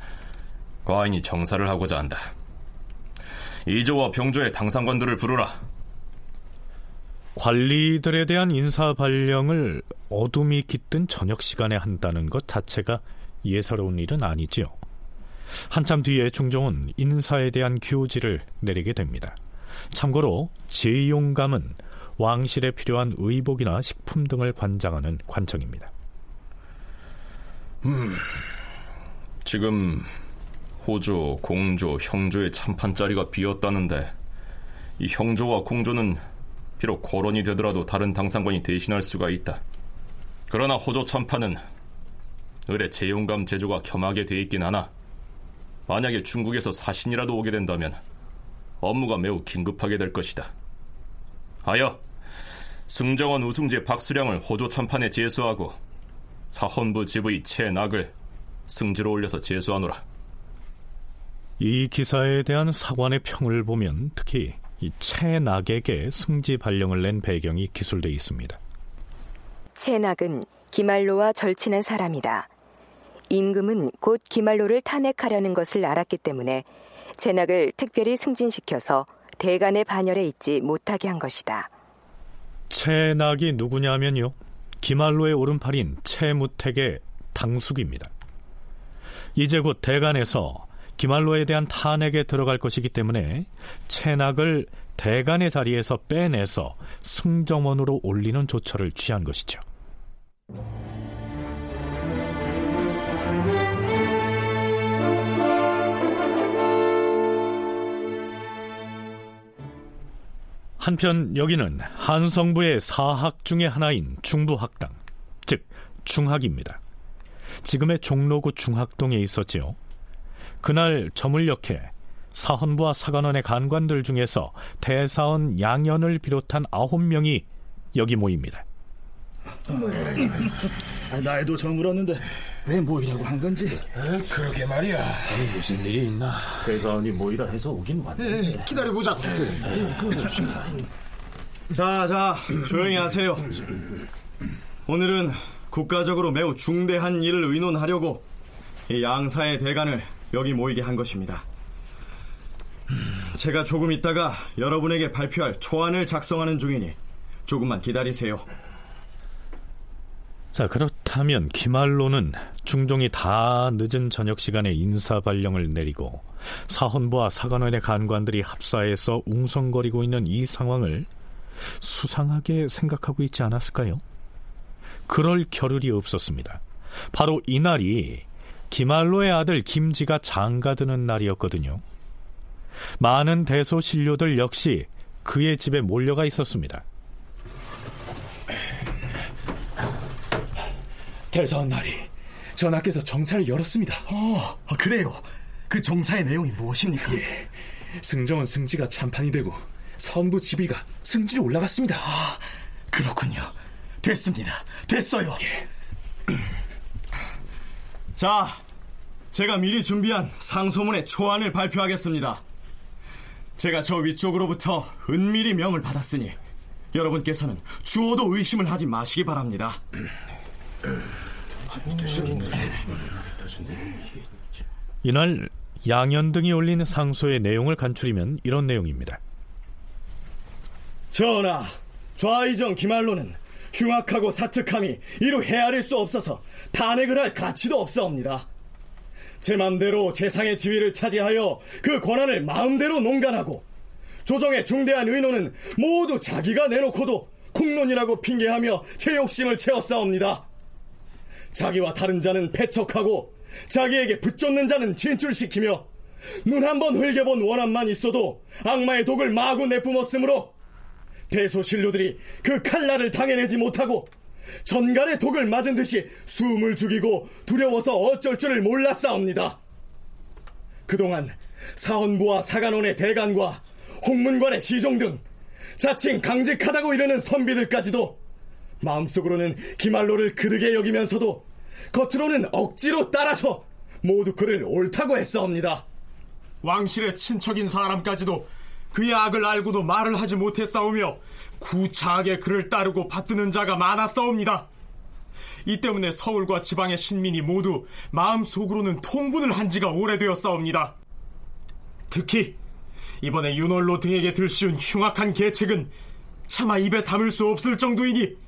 과인이 정사를 하고자 한다. 이조와 병조의 당상관들을 부르라. 관리들에 대한 인사 발령을 어둠이 깃든 저녁 시간에 한다는 것 자체가 예사로운 일은 아니지요. 한참 뒤에 중종은 인사에 대한 교지를 내리게 됩니다. 참고로 제용감은 왕실에 필요한 의복이나 식품 등을 관장하는 관청입니다. 음, 지금 호조, 공조, 형조의 참판 자리가 비었다는데 이 형조와 공조는 비록 거론이 되더라도 다른 당상관이 대신할 수가 있다. 그러나 호조 참판은 을의 재용감 제조가 겸하게 돼 있긴 하나 만약에 중국에서 사신이라도 오게 된다면 업무가 매우 긴급하게 될 것이다. 하여 승정원 우승제 박수량을 호조 참판에 제수하고 사헌부 지부의 최낙을 승지로 올려서 제수하노라. 이 기사에 대한 사관의 평을 보면 특히 이 최낙에게 승지 발령을 낸 배경이 기술돼 있습니다. 최낙은 기말로와 절친한 사람이다. 임금은 곧 기말로를 탄핵하려는 것을 알았기 때문에 최낙을 특별히 승진시켜서 대간의 반열에 있지 못하게 한 것이다. 최낙이 누구냐면요. 기말로의 오른팔인 최무택의 당숙입니다. 이제 곧 대간에서 기말로에 대한 탄핵에 들어갈 것이기 때문에 최낙을 대간의 자리에서 빼내서 승정원으로 올리는 조처를 취한 것이죠. 한편 여기는 한성부의 사학 중의 하나인 중부학당, 즉 중학입니다. 지금의 종로구 중학동에 있었지요. 그날 점을 역해 사헌부와 사관원의 간관들 중에서 대사원 양연을 비롯한 아홉 명이 여기 모입니다. 아, 나에도 저물었는데 왜 모이라고 한 건지. 그러게 말이야. 무슨 일이 있나? 대사원이 모이라 해서 오긴 왔는데. 기다려보자. 자, 자, 조용히 하세요. 오늘은 국가적으로 매우 중대한 일을 의논하려고 이 양사의 대간을 여기 모이게 한 것입니다. 제가 조금 있다가 여러분에게 발표할 초안을 작성하는 중이니 조금만 기다리세요. 자, 그렇다면 기말로는 중종이 다 늦은 저녁 시간에 인사 발령을 내리고 사헌부와 사관원의 간관들이 합사해서 웅성거리고 있는 이 상황을 수상하게 생각하고 있지 않았을까요? 그럴 겨를이 없었습니다. 바로 이날이 기말로의 아들 김지가 장가드는 날이었거든요. 많은 대소 신료들 역시 그의 집에 몰려가 있었습니다. 대사원 날이 전하께서 정사를 열었습니다. 어, 그래요. 그 정사의 내용이 무엇입니까? 예, 승정원 승지가 참판이 되고 선부 지비가 승지로 올라갔습니다. 아, 그렇군요. 됐습니다. 됐어요. 예. 자, 제가 미리 준비한 상소문의 초안을 발표하겠습니다. 제가 저 위쪽으로부터 은밀히 명을 받았으니 여러분께서는 주어도 의심을 하지 마시기 바랍니다. 이날 양현 등이 올린 상소의 내용을 간추리면 이런 내용입니다. 전하, 좌의정 기말로는 흉악하고 사특함이 이루 헤아릴 수 없어서 탄핵을 할 가치도 없사옵니다. 제 맘대로 재상의 지위를 차지하여 그 권한을 마음대로 농간하고 조정의 중대한 의논은 모두 자기가 내놓고도 국론이라고 핑계하며 제 욕심을 채웠사옵니다. 자기와 다른 자는 배척하고 자기에게 붙쫓는 자는 진출시키며 눈 한 번 흘겨본 원한만 있어도 악마의 독을 마구 내뿜었으므로 대소신료들이 그 칼날을 당해내지 못하고 전갈의 독을 맞은 듯이 숨을 죽이고 두려워서 어쩔 줄을 몰랐사옵니다. 그동안 사헌부와 사관원의 대간과 홍문관의 시종 등 자칭 강직하다고 이르는 선비들까지도 마음속으로는 기말로를 그르게 여기면서도 겉으로는 억지로 따라서 모두 그를 옳다고 했사옵니다. 왕실의 친척인 사람까지도 그의 악을 알고도 말을 하지 못했사오며 구차하게 그를 따르고 받드는 자가 많았사옵니다. 이 때문에 서울과 지방의 신민이 모두 마음속으로는 통분을 한 지가 오래되었사옵니다. 특히 이번에 윤월로 등에게 들씌운 흉악한 계책은 차마 입에 담을 수 없을 정도이니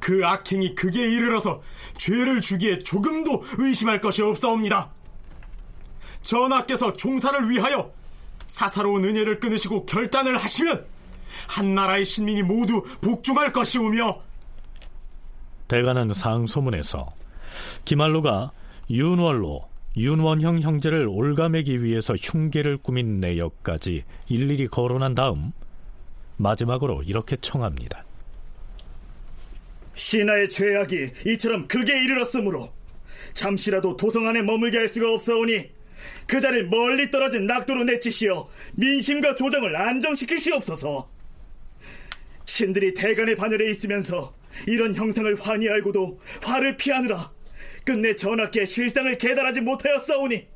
그 악행이 극에 이르러서 죄를 주기에 조금도 의심할 것이 없사옵니다. 전하께서 종사를 위하여 사사로운 은혜를 끊으시고 결단을 하시면 한 나라의 신민이 모두 복종할 것이오며 대가는 상소문에서 기말로가 윤월로 윤원형 형제를 올가매기 위해서 흉계를 꾸민 내역까지 일일이 거론한 다음 마지막으로 이렇게 청합니다. 신하의 죄악이 이처럼 극에 이르렀으므로 잠시라도 도성 안에 머물게 할 수가 없사오니 그 자를 멀리 떨어진 낙도로 내치시어 민심과 조정을 안정시키시옵소서. 신들이 대간의 바늘에 있으면서 이런 형상을 환히 알고도 화를 피하느라 끝내 전하께 실상을 계달하지 못하였사오니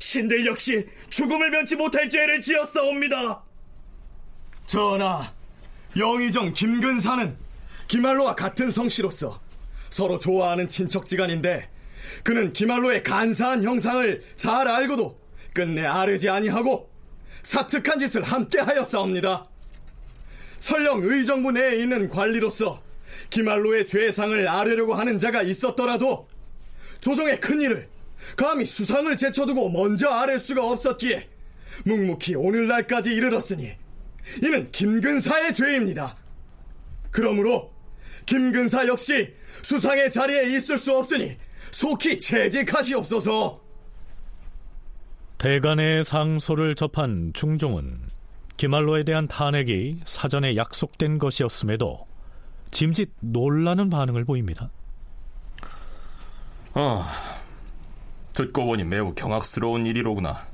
신들 역시 죽음을 면치 못할 죄를 지었사옵니다. 전하, 영의정 김근사는 기말로와 같은 성씨로서 서로 좋아하는 친척지간인데 그는 기말로의 간사한 형상을 잘 알고도 끝내 아르지 아니하고 사특한 짓을 함께 하였사옵니다. 설령 의정부 내에 있는 관리로서 기말로의 죄상을 아뢰려고 하는 자가 있었더라도 조정의 큰 일을 감히 수상을 제쳐두고 먼저 아랠 수가 없었기에 묵묵히 오늘날까지 이르렀으니 이는 김근사의 죄입니다. 그러므로 김근사 역시 수상의 자리에 있을 수 없으니 속히 채직하시옵소서. 대간의 상소를 접한 중종은 기말로에 대한 탄핵이 사전에 약속된 것이었음에도 짐짓 놀라는 반응을 보입니다. 아, 듣고 보니 매우 경악스러운 일이로구나.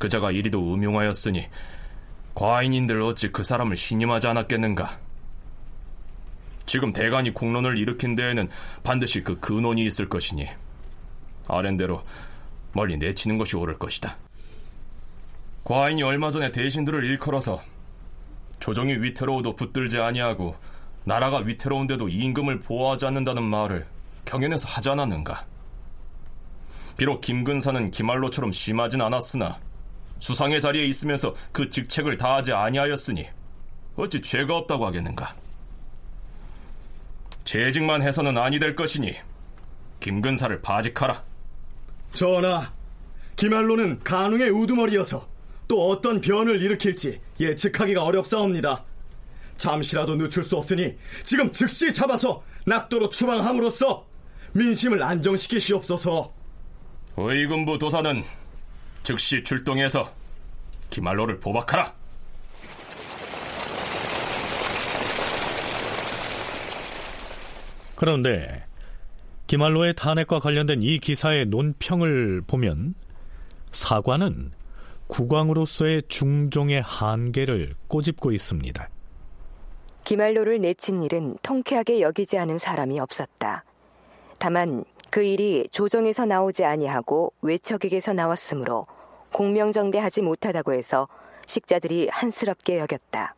그자가 이리도 음흉하였으니 과인인들 어찌 그 사람을 신임하지 않았겠는가? 지금 대간이 공론을 일으킨 데에는 반드시 그 근원이 있을 것이니 아랜대로 멀리 내치는 것이 옳을 것이다. 과인이 얼마 전에 대신들을 일컬어서 조정이 위태로워도 붙들지 아니하고 나라가 위태로운데도 임금을 보호하지 않는다는 말을 경연에서 하지 않았는가? 비록 김근사는 기말로처럼 심하진 않았으나 수상의 자리에 있으면서 그 직책을 다하지 아니하였으니 어찌 죄가 없다고 하겠는가? 재직만 해서는 아니 될 것이니 김근사를 바직하라. 전하, 기말로는 간웅의 우두머리여서 또 어떤 변을 일으킬지 예측하기가 어렵사옵니다. 잠시라도 늦출 수 없으니 지금 즉시 잡아서 낙도로 추방함으로써 민심을 안정시키시옵소서. 의군부 도사는 즉시 출동해서 기말로를 포박하라. 그런데 기말로의 탄핵과 관련된 이 기사의 논평을 보면 사관은 국왕으로서의 중종의 한계를 꼬집고 있습니다. 기말로를 내친 일은 통쾌하게 여기지 않은 사람이 없었다. 다만 그 일이 조정에서 나오지 아니하고 외척에게서 나왔으므로 공명정대하지 못하다고 해서 식자들이 한스럽게 여겼다.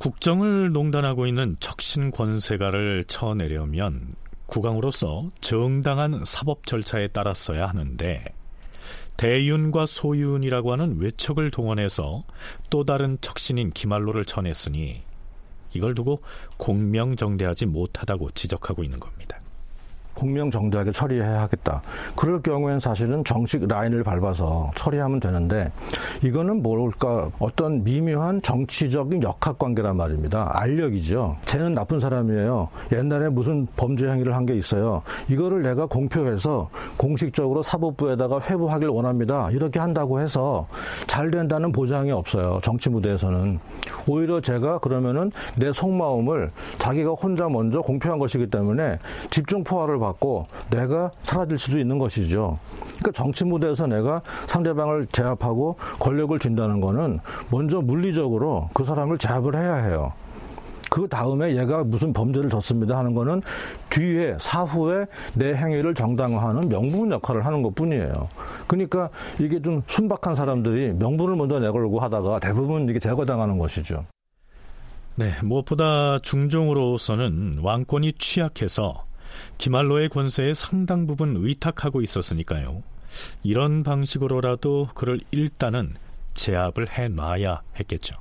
국정을 농단하고 있는 척신 권세가를 쳐내려면 국왕으로서 정당한 사법 절차에 따랐어야 하는데 대윤과 소윤이라고 하는 외척을 동원해서 또 다른 척신인 기말로를 쳐냈으니 이걸 두고 공명정대하지 못하다고 지적하고 있는 겁니다. 공명정대하게 처리해야 하겠다. 그럴 경우엔 사실은 정식 라인을 밟아서 처리하면 되는데 이거는 뭘까 어떤 미묘한 정치적인 역학관계란 말입니다. 알력이죠. 쟤는 나쁜 사람이에요. 옛날에 무슨 범죄 행위를 한 게 있어요. 이거를 내가 공표해서 공식적으로 사법부에다가 회부하길 원합니다. 이렇게 한다고 해서 잘 된다는 보장이 없어요. 정치 무대에서는. 오히려 제가 그러면은 내 속마음을 자기가 혼자 먼저 공표한 것이기 때문에 집중 포화를 받고 내가 사라질 수도 있는 것이죠. 그러니까 정치 무대에서 내가 상대방을 제압하고 권력을 쥔다는 거는 먼저 물리적으로 그 사람을 제압을 해야 해요. 그 다음에 얘가 무슨 범죄를 졌습니다 하는 거는 뒤에 사후에 내 행위를 정당화하는 명분 역할을 하는 것 뿐이에요. 그러니까 이게 좀 순박한 사람들이 명분을 먼저 내걸고 하다가 대부분 이게 제거당하는 것이죠. 네, 무엇보다 중종으로서는 왕권이 취약해서 기말로의 권세의 상당 부분 의탁하고 있었으니까요. 이런 방식으로라도 그를 일단은 제압을 해놔야 했겠죠.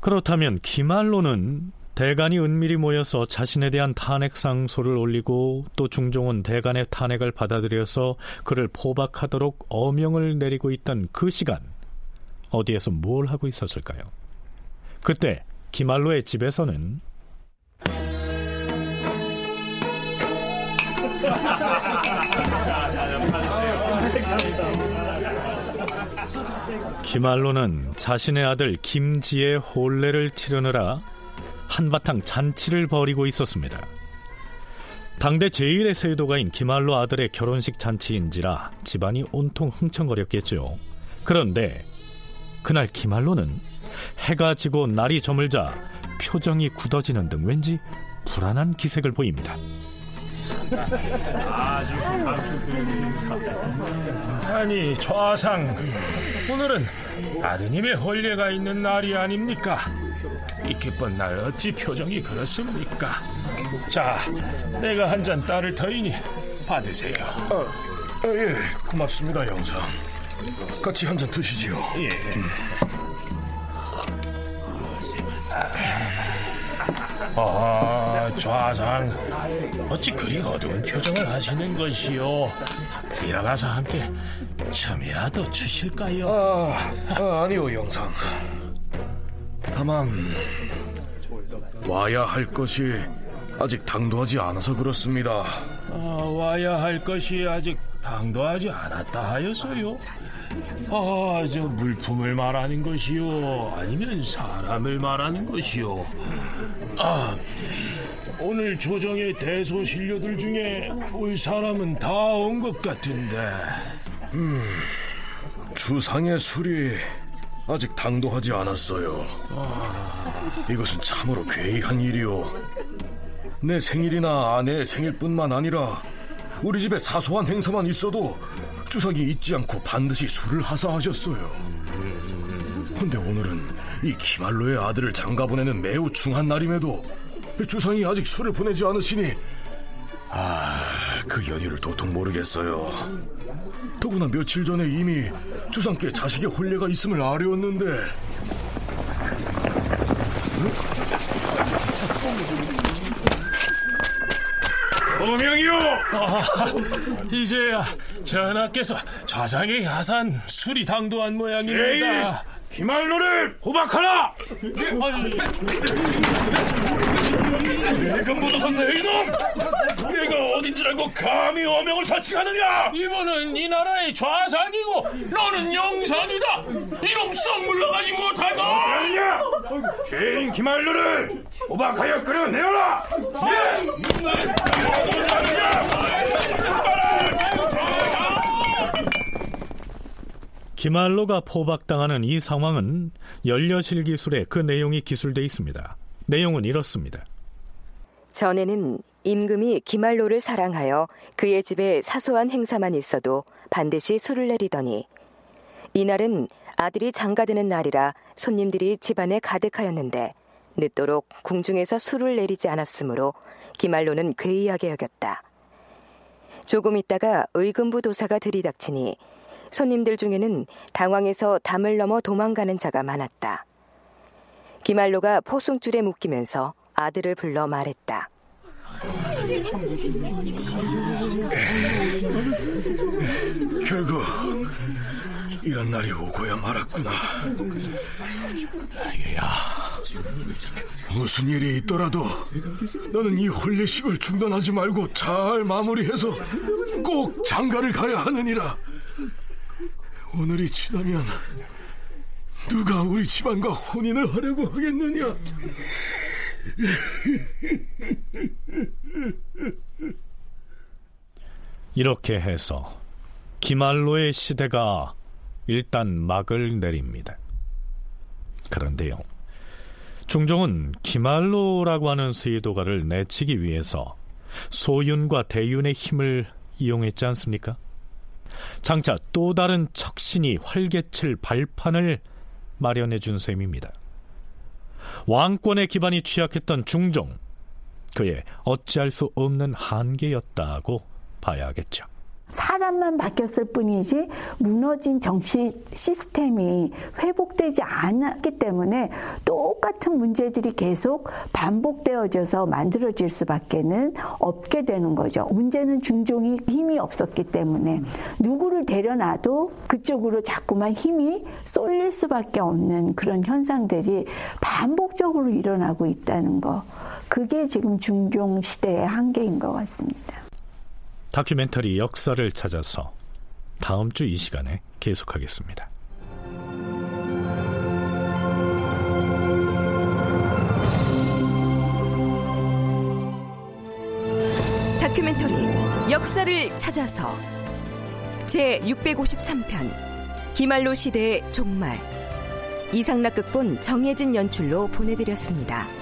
그렇다면 기말로는 대간이 은밀히 모여서 자신에 대한 탄핵 상소를 올리고 또 중종은 대간의 탄핵을 받아들여서 그를 포박하도록 어명을 내리고 있던 그 시간 어디에서 뭘 하고 있었을까요? 그때 기말로의 집에서는 기말로는 자신의 아들 김지의 혼례를 치르느라 한바탕 잔치를 벌이고 있었습니다. 당대 제1의 세도가인 기말로 아들의 결혼식 잔치인지라 집안이 온통 흥청거렸겠죠. 그런데 그날 기말로는 해가 지고 날이 저물자 표정이 굳어지는 등 왠지 불안한 기색을 보입니다. 아니 좌상 오늘은 아드님의 혼례가 있는 날이 아닙니까? 이 기쁜 날 어찌 표정이 그렇습니까? 자, 내가 한 잔 따를 터이니 받으세요. 아, 아, 예, 고맙습니다, 영상. 같이 한 잔 드시지요. 예. 아, 좌상, 어찌 그리 어두운 표정을 하시는 것이요? 일어나서 함께 춤이라도 추실까요? 아, 아 아니요, 영상. 다만 와야 할 것이 아직 당도하지 않아서 그렇습니다. 아, 와야 할 것이 아직 당도하지 않았다 하였어요. 아, 저 물품을 말하는 것이요, 아니면 사람을 말하는 것이요. 아, 오늘 조정의 대소신료들 중에 올 사람은 다 온 것 같은데. 음, 주상의 술이 아직 당도하지 않았어요. 이것은 참으로 괴이한 일이오. 내 생일이나 아내의 생일뿐만 아니라 우리 집에 사소한 행사만 있어도 주상이 잊지 않고 반드시 술을 하사하셨어요. 근데 오늘은 이 기말로의 아들을 장가 보내는 매우 중한 날임에도 주상이 아직 술을 보내지 않으시니 아, 그 연유를 도통 모르겠어요. 더구나 며칠 전에 이미 주상께 자식의 혼례가 있음을 아뢰었는데 어명이요! 아, 이제야 전하께서 좌상의 야산 술이 당도한 모양입니다. 기말로를 호박하라! 내가 묻어섰네 이놈! 내가 어딘 줄 알고 감히 어명을 사칭하느냐! 이번은 이 나라의 좌상이고 너는 영상이다! 이놈 썩 물러가지 못하고! 아니냐! 죄인 기말로를 호박하여 끌어내어라! 예! 기말로가 포박당하는 이 상황은 연려실 기술에 그 내용이 기술돼 있습니다. 내용은 이렇습니다. 전에는 임금이 기말로를 사랑하여 그의 집에 사소한 행사만 있어도 반드시 술을 내리더니 이날은 아들이 장가드는 날이라 손님들이 집안에 가득하였는데 늦도록 궁중에서 술을 내리지 않았으므로 기말로는 괴이하게 여겼다. 조금 있다가 의금부 도사가 들이닥치니 손님들 중에는 당황해서 담을 넘어 도망가는 자가 많았다. 기말로가 포승줄에 묶이면서 아들을 불러 말했다. 결국 이런 날이 오고야 말았구나. 얘야, 무슨 일이 있더라도 너는 이 혼례식을 중단하지 말고 잘 마무리해서 꼭 장가를 가야 하느니라. 오늘이 지나면 누가 우리 집안과 혼인을 하려고 하겠느냐? 이렇게 해서 기말로의 시대가 일단 막을 내립니다. 그런데요. 중종은 기말로라고 하는 세도가를 내치기 위해서 소윤과 대윤의 힘을 이용했지 않습니까? 장차 또 다른 척신이 활개칠 발판을 마련해 준 셈입니다. 왕권의 기반이 취약했던 중종, 그의 어찌할 수 없는 한계였다고 봐야겠죠. 사람만 바뀌었을 뿐이지 무너진 정치 시스템이 회복되지 않았기 때문에 똑같은 문제들이 계속 반복되어져서 만들어질 수밖에는 없게 되는 거죠. 문제는 중종이 힘이 없었기 때문에 누구를 데려놔도 그쪽으로 자꾸만 힘이 쏠릴 수밖에 없는 그런 현상들이 반복적으로 일어나고 있다는 거. 그게 지금 중종 시대의 한계인 것 같습니다. 다큐멘터리 역사를 찾아서 다음 주 이 시간에 계속하겠습니다. 다큐멘터리 역사를 찾아서 제 653편 기말로 시대의 종말 이상락 극본 정혜진 연출로 보내드렸습니다.